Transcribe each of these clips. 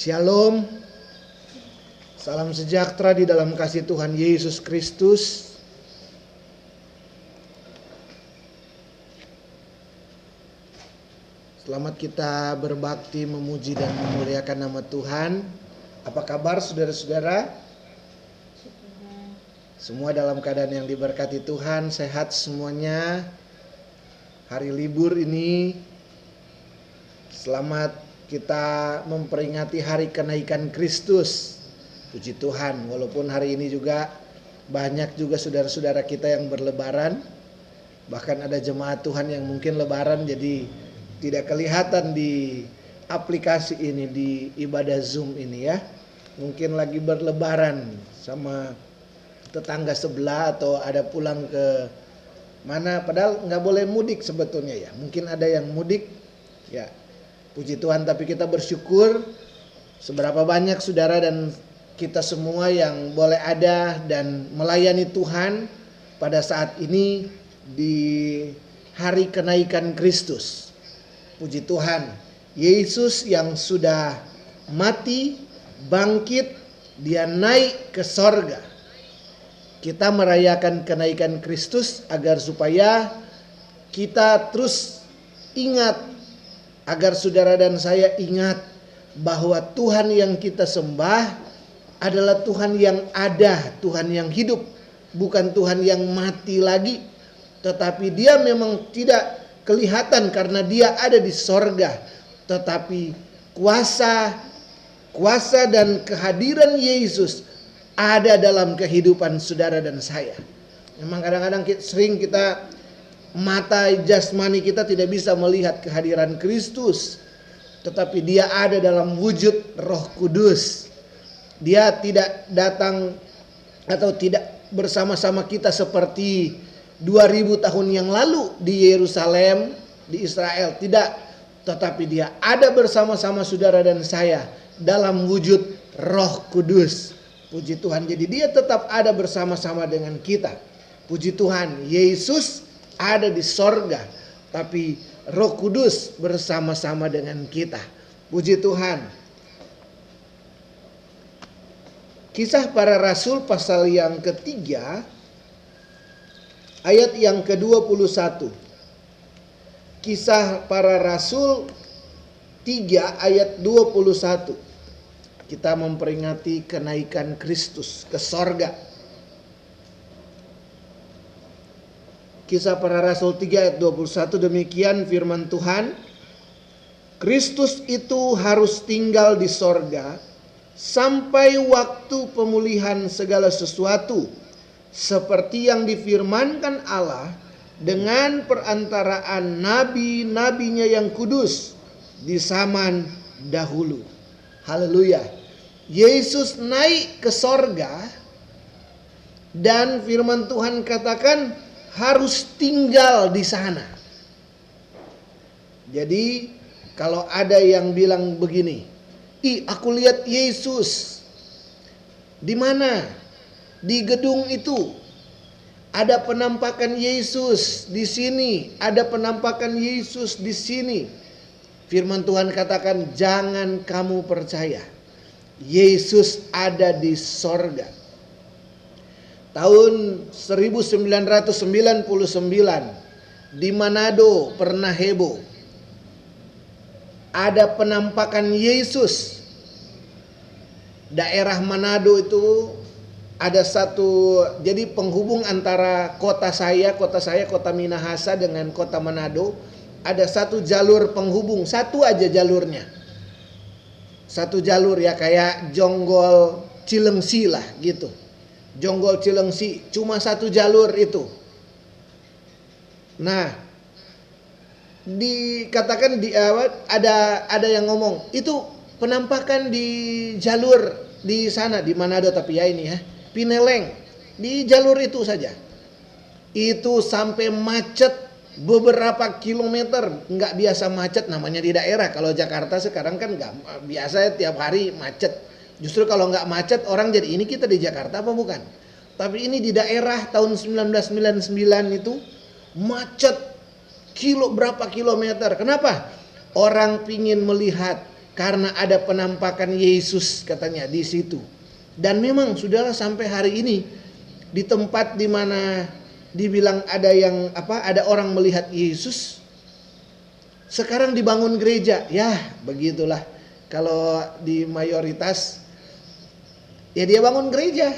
Shalom. Salam sejahtera di dalam kasih Tuhan Yesus Kristus. Selamat kita berbakti, memuji dan memuliakan nama Tuhan. Apa kabar saudara-saudara? Semua dalam keadaan yang diberkati Tuhan, sehat semuanya. Hari libur ini selamat kita memperingati hari kenaikan Kristus. Puji Tuhan, walaupun hari ini juga banyak juga saudara-saudara kita yang berlebaran. Bahkan ada jemaat Tuhan yang mungkin lebaran jadi tidak kelihatan di aplikasi ini di ibadah Zoom ini ya. Mungkin lagi berlebaran sama tetangga sebelah atau ada pulang ke mana padahal nggak boleh mudik sebetulnya ya. Mungkin ada yang mudik ya. Puji Tuhan tapi kita bersyukur seberapa banyak saudara dan kita semua yang boleh ada dan melayani Tuhan pada saat ini di hari kenaikan Kristus. Puji Tuhan, Yesus yang sudah mati, bangkit, dia naik ke sorga. Kita merayakan kenaikan Kristus agar supaya kita terus ingat, agar saudara dan saya ingat bahwa Tuhan yang kita sembah adalah Tuhan yang ada, Tuhan yang hidup, bukan Tuhan yang mati lagi. Tetapi dia memang tidak kelihatan karena dia ada di sorga. Tetapi kuasa, kuasa dan kehadiran Yesus ada dalam kehidupan saudara dan saya. Memang kadang-kadang sering kita mata jasmani kita tidak bisa melihat kehadiran Kristus. Tetapi dia ada dalam wujud roh kudus. Dia tidak datang atau tidak bersama-sama kita seperti 2000 tahun yang lalu di Yerusalem, di Israel. Tidak, tetapi dia ada bersama-sama saudara dan saya dalam wujud Roh Kudus. Puji Tuhan. Jadi dia tetap ada bersama-sama dengan kita. Puji Tuhan, Yesus ada di sorga, tapi Roh Kudus bersama-sama dengan kita. Puji Tuhan. Kisah para Rasul pasal yang ketiga ayat yang ke-21. Kisah para Rasul 3 ayat 21. Kita memperingati kenaikan Kristus ke sorga. Kisah para Rasul 3 ayat 21 demikian firman Tuhan. Kristus itu harus tinggal di sorga sampai waktu pemulihan segala sesuatu seperti yang difirmankan Allah dengan perantaraan nabi-nabinya yang kudus di zaman dahulu. Haleluya. Yesus naik ke sorga dan firman Tuhan katakan harus tinggal di sana. Jadi kalau ada yang bilang begini, Ih, aku lihat Yesus. Di mana? Di gedung itu. Ada penampakan Yesus di sini, ada penampakan Yesus di sini. Firman Tuhan katakan, "Jangan kamu percaya. Yesus ada di sorga." Tahun 1999 di Manado pernah heboh ada penampakan Yesus. Daerah Manado itu ada satu jadi penghubung antara kota saya, kota saya kota Minahasa dengan kota Manado ada satu jalur penghubung, satu aja jalurnya. Satu jalur ya kayak Jonggol Cilengsi lah gitu. Jonggol Cilengsi cuma satu jalur itu. Nah, dikatakan di uh, ada ada yang ngomong itu penampakan di jalur di sana di Manado tapi ya ini ya Pineleng di jalur itu saja. Itu sampai macet beberapa kilometer nggak biasa macet namanya di daerah. Kalau Jakarta sekarang kan nggak biasa tiap hari macet justru kalau nggak macet orang jadi ini kita di Jakarta apa bukan tapi ini di daerah tahun 1999 itu macet kilo berapa kilometer. Kenapa? Orang pingin melihat karena ada penampakan Yesus katanya di situ. Dan memang sudahlah sampai hari ini di tempat di mana dibilang ada yang apa ada orang melihat Yesus sekarang dibangun gereja ya begitulah kalau di mayoritas ya dia bangun gereja.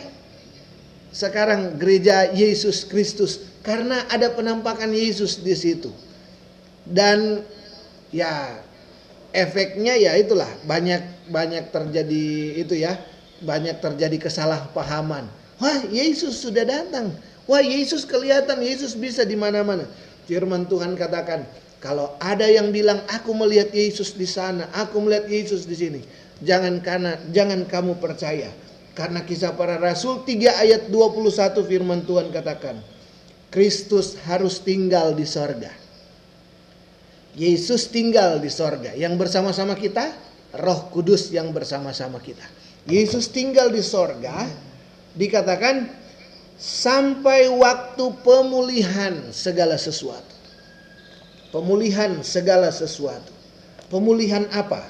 Sekarang gereja Yesus Kristus karena ada penampakan Yesus di situ. Dan ya efeknya ya itulah banyak banyak terjadi itu ya banyak terjadi kesalahpahaman. Wah Yesus sudah datang. Wah Yesus kelihatan Yesus bisa di mana-mana. Firman Tuhan katakan kalau ada yang bilang aku melihat Yesus di sana aku melihat Yesus di sini jangan karena jangan kamu percaya karena kisah para rasul 3 ayat 21 firman Tuhan katakan, Kristus harus tinggal di sorga. Yesus tinggal di sorga. Yang bersama-sama kita, roh kudus yang bersama-sama kita. Yesus tinggal di sorga, dikatakan sampai waktu pemulihan segala sesuatu. Pemulihan segala sesuatu. Pemulihan apa?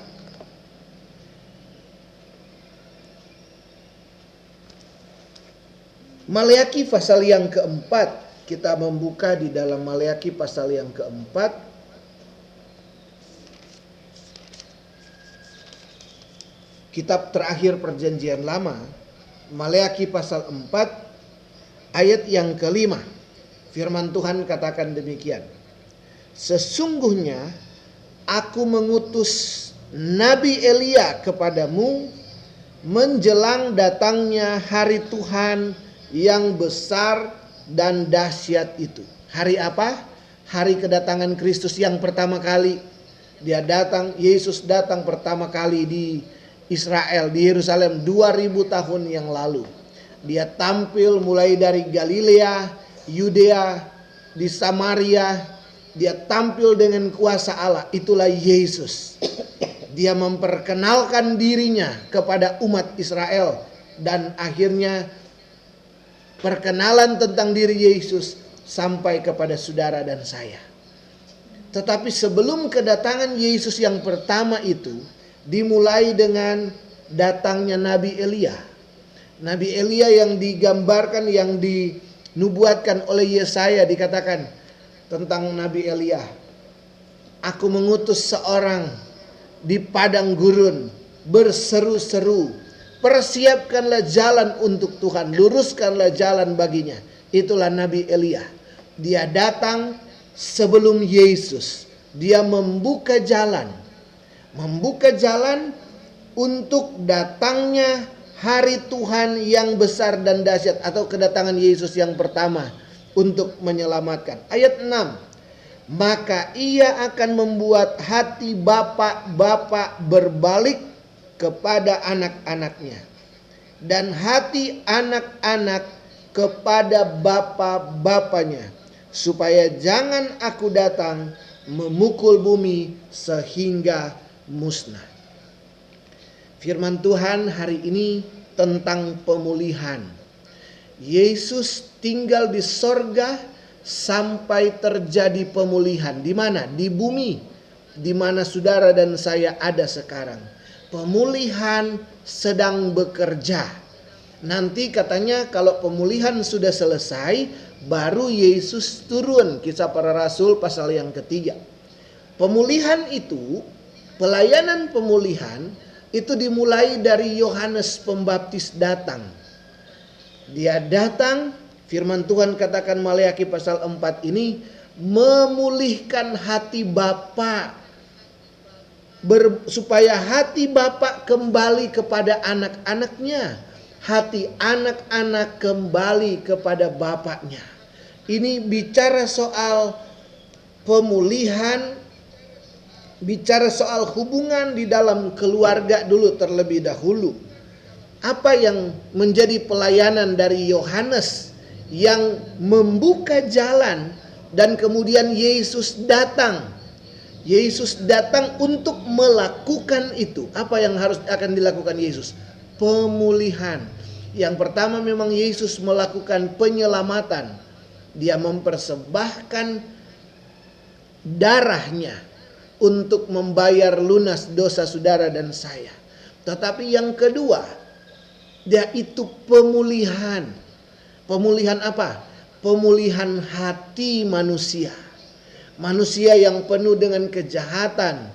Maleaki pasal yang keempat kita membuka di dalam Maleaki pasal yang keempat. Kitab terakhir perjanjian lama Maleaki pasal 4 ayat yang kelima. Firman Tuhan katakan demikian sesungguhnya aku mengutus Nabi Elia kepadamu menjelang datangnya hari Tuhan yang besar dan dahsyat itu. Hari apa? Hari kedatangan Kristus yang pertama kali. Dia datang, Yesus datang pertama kali di Israel, di Yerusalem 2000 tahun yang lalu. Dia tampil mulai dari Galilea, Yudea, di Samaria, dia tampil dengan kuasa Allah. Itulah Yesus. Dia memperkenalkan dirinya kepada umat Israel dan akhirnya perkenalan tentang diri Yesus sampai kepada saudara dan saya. Tetapi sebelum kedatangan Yesus yang pertama itu dimulai dengan datangnya Nabi Elia. Nabi Elia yang digambarkan yang dinubuatkan oleh Yesaya dikatakan tentang Nabi Elia. Aku mengutus seorang di padang gurun berseru-seru Persiapkanlah jalan untuk Tuhan, luruskanlah jalan baginya. Itulah Nabi Elia. Dia datang sebelum Yesus. Dia membuka jalan. Membuka jalan untuk datangnya hari Tuhan yang besar dan dahsyat atau kedatangan Yesus yang pertama untuk menyelamatkan. Ayat 6. Maka ia akan membuat hati bapak-bapak berbalik kepada anak-anaknya dan hati anak-anak kepada bapa-bapanya supaya jangan aku datang memukul bumi sehingga musnah. Firman Tuhan hari ini tentang pemulihan. Yesus tinggal di sorga sampai terjadi pemulihan. Di mana? Di bumi. Di mana saudara dan saya ada sekarang pemulihan sedang bekerja. Nanti katanya kalau pemulihan sudah selesai, baru Yesus turun. Kisah para Rasul pasal yang ketiga. Pemulihan itu, pelayanan pemulihan itu dimulai dari Yohanes Pembaptis datang. Dia datang, firman Tuhan katakan Maleaki pasal 4 ini memulihkan hati Bapak ber, supaya hati bapak kembali kepada anak-anaknya, hati anak-anak kembali kepada bapaknya. Ini bicara soal pemulihan, bicara soal hubungan di dalam keluarga dulu terlebih dahulu. Apa yang menjadi pelayanan dari Yohanes yang membuka jalan dan kemudian Yesus datang Yesus datang untuk melakukan itu. Apa yang harus akan dilakukan Yesus? Pemulihan. Yang pertama memang Yesus melakukan penyelamatan. Dia mempersembahkan darahnya untuk membayar lunas dosa saudara dan saya. Tetapi yang kedua, yaitu pemulihan. Pemulihan apa? Pemulihan hati manusia. Manusia yang penuh dengan kejahatan.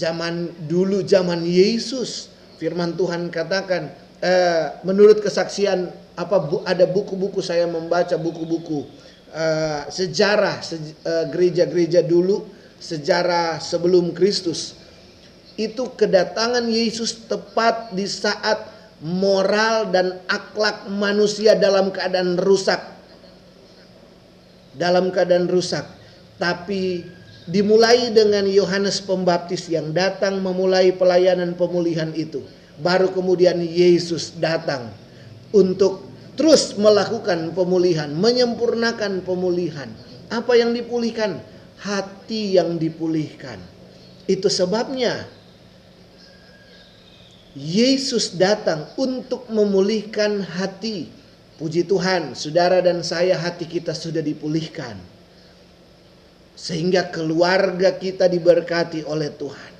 Zaman dulu zaman Yesus, firman Tuhan katakan eh, menurut kesaksian apa bu, ada buku-buku saya membaca buku-buku uh, sejarah eh, gereja-gereja dulu sejarah sebelum Kristus. Itu kedatangan Yesus tepat di saat moral dan akhlak manusia dalam keadaan rusak. Dalam keadaan rusak tapi dimulai dengan Yohanes Pembaptis yang datang memulai pelayanan pemulihan itu baru kemudian Yesus datang untuk terus melakukan pemulihan, menyempurnakan pemulihan. Apa yang dipulihkan? Hati yang dipulihkan. Itu sebabnya Yesus datang untuk memulihkan hati. Puji Tuhan, saudara dan saya hati kita sudah dipulihkan. Sehingga keluarga kita diberkati oleh Tuhan.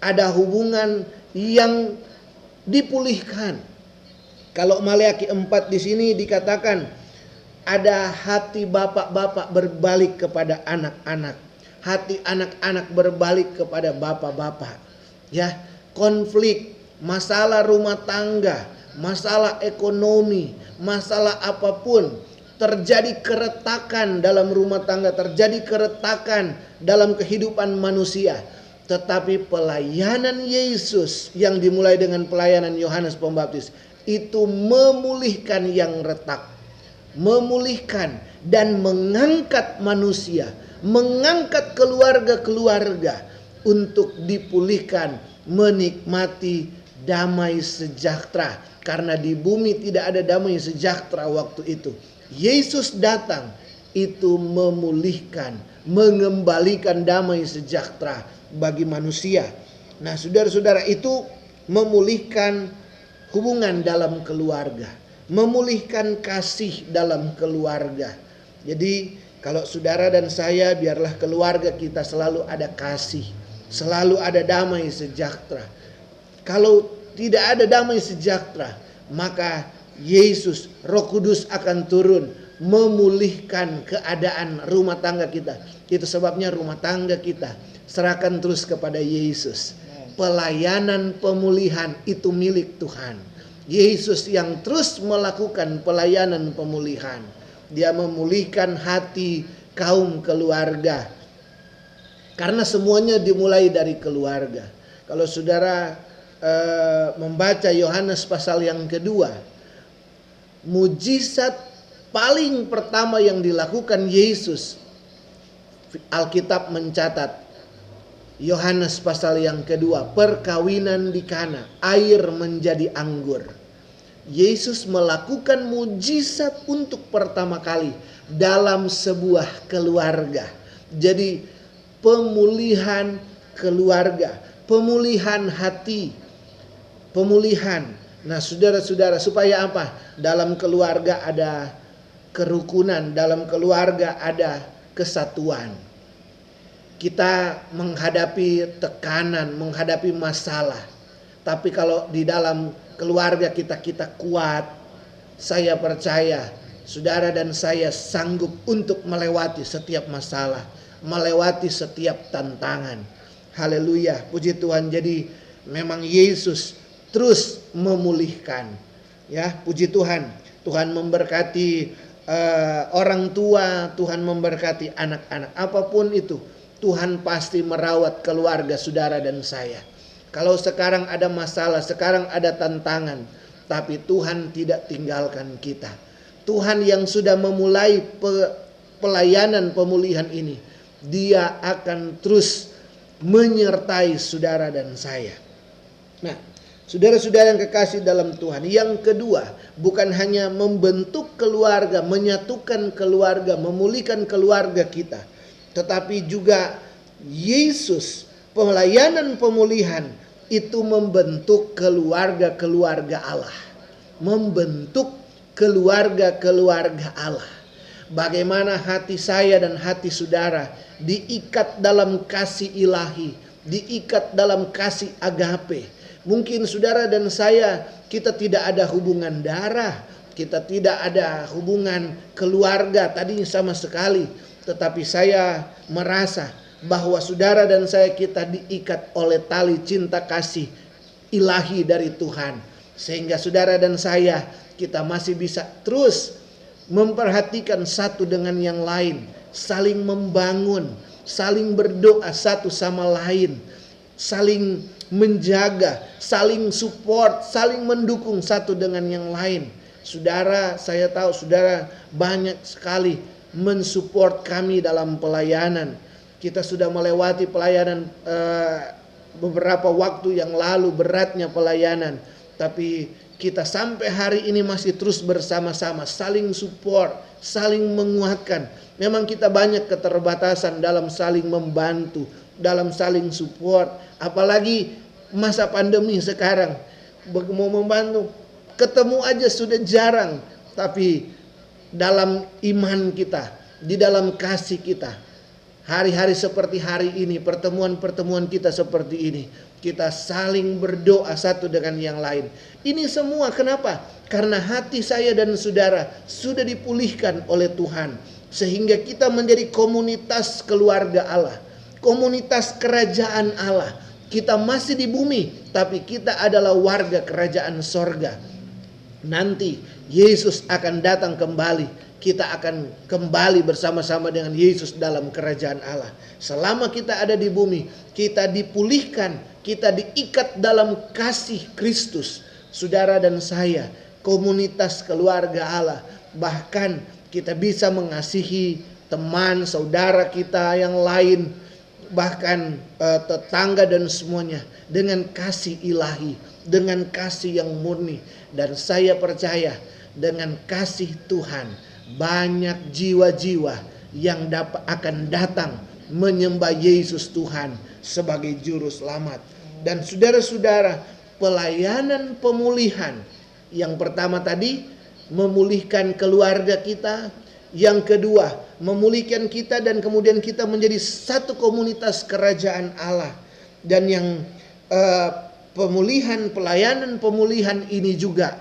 Ada hubungan yang dipulihkan kalau Maleakhi 4 di sini dikatakan ada hati bapak-bapak berbalik kepada anak-anak. Hati anak-anak berbalik kepada bapak-bapak. Ya, konflik, masalah rumah tangga, masalah ekonomi, masalah apa pun terjadi keretakan dalam rumah tangga, terjadi keretakan dalam kehidupan manusia. Tetapi pelayanan Yesus yang dimulai dengan pelayanan Yohanes Pembaptis itu memulihkan yang retak, memulihkan dan mengangkat manusia, mengangkat keluarga-keluarga untuk dipulihkan, menikmati damai sejahtera. Karena di bumi tidak ada damai sejahtera waktu itu. Yesus datang itu memulihkan, mengembalikan damai sejahtera bagi manusia. Nah, saudara-saudara itu memulihkan hubungan dalam keluarga, memulihkan kasih dalam keluarga. Jadi, kalau saudara dan saya, biarlah keluarga kita selalu ada kasih, selalu ada damai sejahtera. Kalau tidak ada damai sejahtera, maka Yesus, Roh Kudus akan turun memulihkan keadaan rumah tangga kita. Itu sebabnya rumah tangga kita serahkan terus kepada Yesus pelayanan pemulihan itu milik Tuhan. Yesus yang terus melakukan pelayanan pemulihan. Dia memulihkan hati kaum keluarga. Karena semuanya dimulai dari keluarga. Kalau saudara e, membaca Yohanes pasal yang kedua, mujizat paling pertama yang dilakukan Yesus, Alkitab mencatat Yohanes pasal yang kedua, perkawinan di Kana, air menjadi anggur. Yesus melakukan mujizat untuk pertama kali dalam sebuah keluarga. Jadi pemulihan keluarga, pemulihan hati, pemulihan. Nah, saudara-saudara, supaya apa? Dalam keluarga ada kerukunan, dalam keluarga ada kesatuan kita menghadapi tekanan, menghadapi masalah. Tapi kalau di dalam keluarga kita kita kuat, saya percaya saudara dan saya sanggup untuk melewati setiap masalah, melewati setiap tantangan. Haleluya, puji Tuhan. Jadi memang Yesus terus memulihkan. Ya, puji Tuhan. Tuhan memberkati uh, orang tua, Tuhan memberkati anak-anak apa pun itu Tuhan pasti merawat keluarga saudara dan saya. Kalau sekarang ada masalah, sekarang ada tantangan, tapi Tuhan tidak tinggalkan kita. Tuhan yang sudah memulai pelayanan pemulihan ini, Dia akan terus menyertai saudara dan saya. Nah, saudara-saudara yang kekasih dalam Tuhan, yang kedua, bukan hanya membentuk keluarga, menyatukan keluarga, memulihkan keluarga kita, tetapi juga Yesus pelayanan pemulihan itu membentuk keluarga-keluarga Allah. Membentuk keluarga-keluarga Allah. bagaimana hati saya dan hati saudara diikat dalam kasih ilahi, diikat dalam kasih agape. Mungkin saudara dan saya kita tidak ada hubungan darah, kita tidak ada hubungan keluarga tadinya sama sekali, tetapi saya merasa bahwa saudara dan saya kita diikat oleh tali cinta kasih ilahi dari Tuhan. Sehingga saudara dan saya kita masih bisa terus memperhatikan satu dengan yang lain, saling membangun, saling berdoa satu sama lain, saling menjaga, saling support, saling mendukung satu dengan yang lain. Saudara, saya tahu saudara banyak sekali mensupport kami dalam pelayanan. Kita sudah melewati pelayanan uh, beberapa waktu yang lalu beratnya pelayanan, tapi kita sampai hari ini masih terus bersama-sama, saling support, saling menguatkan. Memang kita banyak keterbatasan dalam saling membantu, dalam saling support, apalagi masa pandemi sekarang. Mau membantu, ketemu aja sudah jarang, tapi dalam iman kita, di dalam kasih kita, Hari-hari seperti hari ini, pertemuan-pertemuan kita seperti ini, kita saling berdoa satu dengan yang lain. Ini semua kenapa? Karena hati saya dan saudara sudah dipulihkan oleh Tuhan, sehingga kita menjadi komunitas keluarga Allah, komunitas kerajaan Allah. Kita masih di bumi, tapi kita adalah warga kerajaan sorga. Nanti Yesus akan datang kembali kita akan kembali bersama-sama dengan Yesus dalam kerajaan Allah. Selama kita ada di bumi, kita dipulihkan, kita diikat dalam kasih Kristus. Saudara dan saya, komunitas keluarga Allah, bahkan kita bisa mengasihi teman, saudara kita yang lain, bahkan uh, tetangga dan semuanya dengan kasih ilahi, dengan kasih yang murni dan saya percaya dengan kasih Tuhan banyak jiwa-jiwa yang dapat akan datang menyembah Yesus Tuhan sebagai juru selamat. Dan saudara-saudara, pelayanan pemulihan yang pertama tadi memulihkan keluarga kita, yang kedua memulihkan kita dan kemudian kita menjadi satu komunitas kerajaan Allah. Dan yang uh, pemulihan pelayanan pemulihan ini juga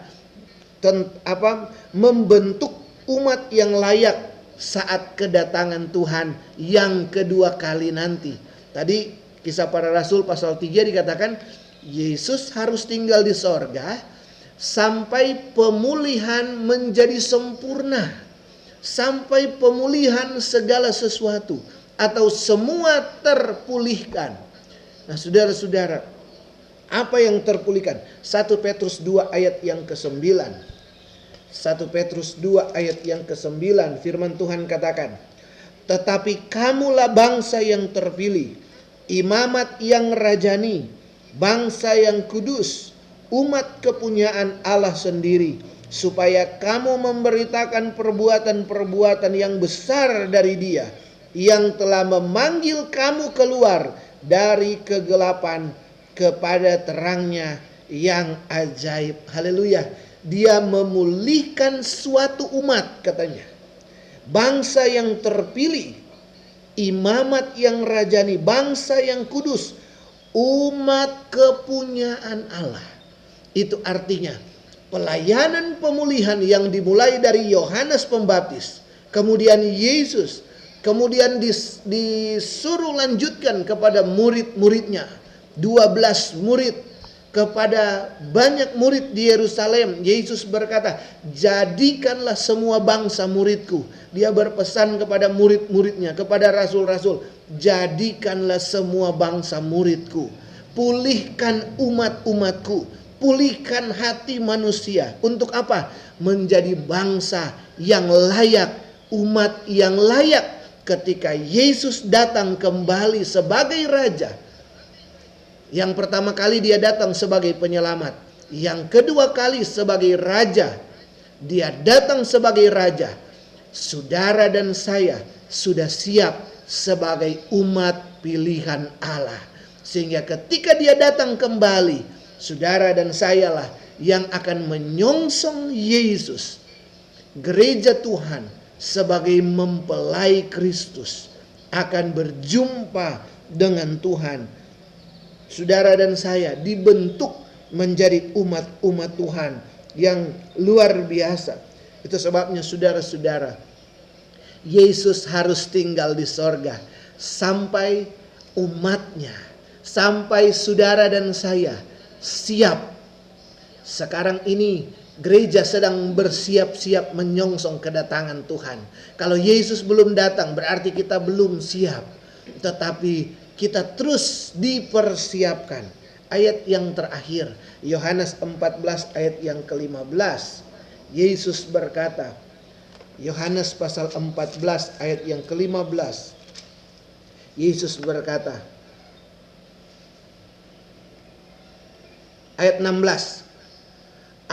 tent, apa membentuk umat yang layak saat kedatangan Tuhan yang kedua kali nanti. Tadi kisah para rasul pasal 3 dikatakan Yesus harus tinggal di sorga sampai pemulihan menjadi sempurna. Sampai pemulihan segala sesuatu atau semua terpulihkan. Nah saudara-saudara, apa yang terpulihkan? 1 Petrus 2 ayat yang ke-9. 1 Petrus 2 ayat yang ke-9 firman Tuhan katakan Tetapi kamulah bangsa yang terpilih Imamat yang rajani Bangsa yang kudus Umat kepunyaan Allah sendiri Supaya kamu memberitakan perbuatan-perbuatan yang besar dari dia Yang telah memanggil kamu keluar dari kegelapan kepada terangnya yang ajaib. Haleluya dia memulihkan suatu umat katanya. Bangsa yang terpilih, imamat yang rajani, bangsa yang kudus, umat kepunyaan Allah. Itu artinya pelayanan pemulihan yang dimulai dari Yohanes Pembaptis, kemudian Yesus, kemudian disuruh lanjutkan kepada murid-muridnya. 12 murid kepada banyak murid di Yerusalem. Yesus berkata, "Jadikanlah semua bangsa muridku." Dia berpesan kepada murid-muridnya, kepada rasul-rasul, "Jadikanlah semua bangsa muridku. Pulihkan umat-umatku, pulihkan hati manusia." Untuk apa? Menjadi bangsa yang layak, umat yang layak ketika Yesus datang kembali sebagai raja yang pertama kali dia datang sebagai penyelamat. Yang kedua kali sebagai raja. Dia datang sebagai raja. Saudara dan saya sudah siap sebagai umat pilihan Allah. Sehingga ketika dia datang kembali, saudara dan saya lah yang akan menyongsong Yesus. Gereja Tuhan sebagai mempelai Kristus akan berjumpa dengan Tuhan. Saudara dan saya dibentuk menjadi umat-umat Tuhan yang luar biasa. Itu sebabnya saudara-saudara, Yesus harus tinggal di sorga sampai umatnya, sampai saudara dan saya siap. Sekarang ini Gereja sedang bersiap-siap menyongsong kedatangan Tuhan. Kalau Yesus belum datang berarti kita belum siap. Tetapi kita terus dipersiapkan. Ayat yang terakhir, Yohanes 14 ayat yang ke-15. Yesus berkata, Yohanes pasal 14 ayat yang ke-15. Yesus berkata, ayat 16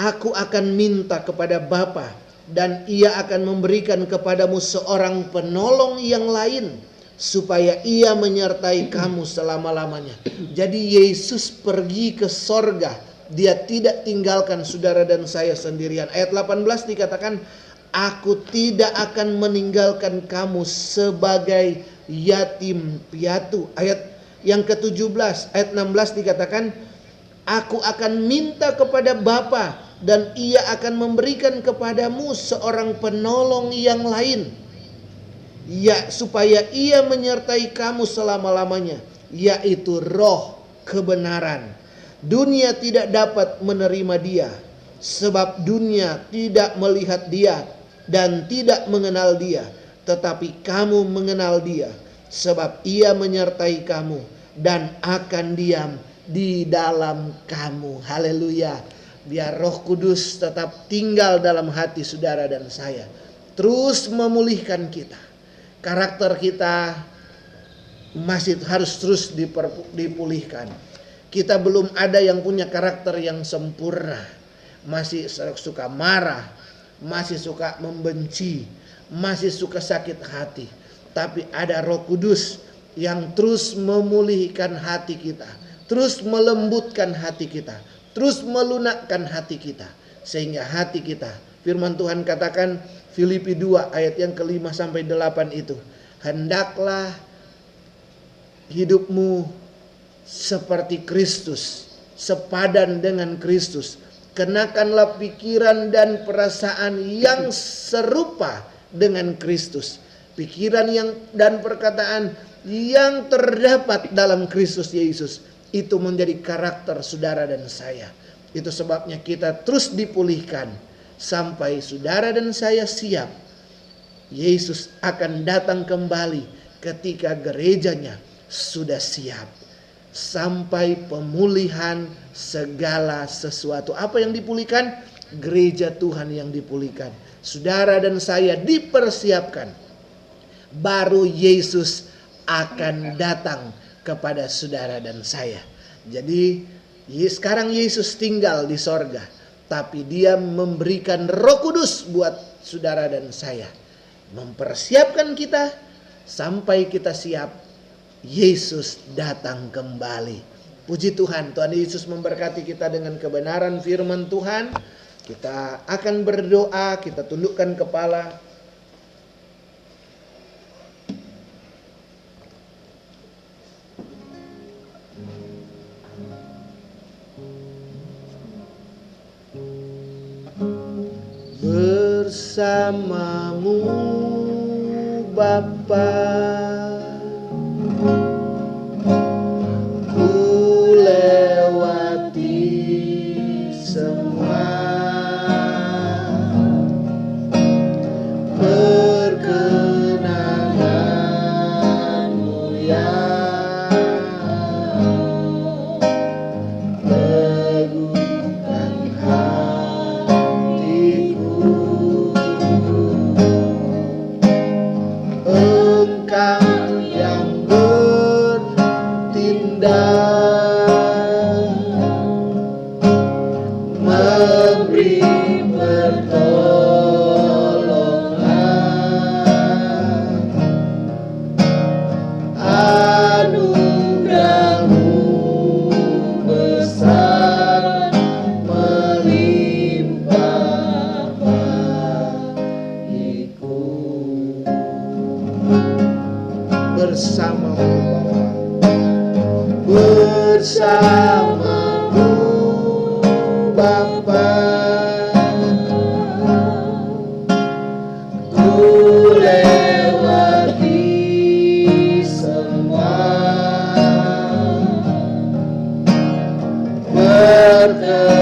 Aku akan minta kepada Bapa dan ia akan memberikan kepadamu seorang penolong yang lain supaya ia menyertai kamu selama-lamanya. Jadi Yesus pergi ke sorga. Dia tidak tinggalkan saudara dan saya sendirian. Ayat 18 dikatakan, Aku tidak akan meninggalkan kamu sebagai yatim piatu. Ayat yang ke-17, ayat 16 dikatakan, Aku akan minta kepada Bapa dan ia akan memberikan kepadamu seorang penolong yang lain. Ya, supaya ia menyertai kamu selama-lamanya, yaitu roh kebenaran. Dunia tidak dapat menerima dia, sebab dunia tidak melihat dia dan tidak mengenal dia. Tetapi kamu mengenal dia, sebab ia menyertai kamu dan akan diam di dalam kamu. Haleluya. Biar Roh Kudus tetap tinggal dalam hati saudara dan saya. Terus memulihkan kita. Karakter kita masih harus terus dipulihkan. Kita belum ada yang punya karakter yang sempurna. Masih suka marah, masih suka membenci, masih suka sakit hati. Tapi ada Roh Kudus yang terus memulihkan hati kita terus melembutkan hati kita, terus melunakkan hati kita. Sehingga hati kita firman Tuhan katakan Filipi 2 ayat yang kelima sampai delapan itu hendaklah hidupmu seperti Kristus sepadan dengan Kristus. Kenakanlah pikiran dan perasaan yang serupa dengan Kristus. Pikiran yang dan perkataan yang terdapat dalam Kristus Yesus itu menjadi karakter saudara dan saya. Itu sebabnya kita terus dipulihkan sampai saudara dan saya siap. Yesus akan datang kembali ketika gerejanya sudah siap. Sampai pemulihan segala sesuatu. Apa yang dipulihkan? Gereja Tuhan yang dipulihkan. Saudara dan saya dipersiapkan. Baru Yesus akan datang kepada saudara dan saya. Jadi sekarang Yesus tinggal di sorga. Tapi dia memberikan roh kudus buat saudara dan saya. Mempersiapkan kita sampai kita siap. Yesus datang kembali. Puji Tuhan, Tuhan Yesus memberkati kita dengan kebenaran firman Tuhan. Kita akan berdoa, kita tundukkan kepala. Bersamamu Bapa. Natal. tarde.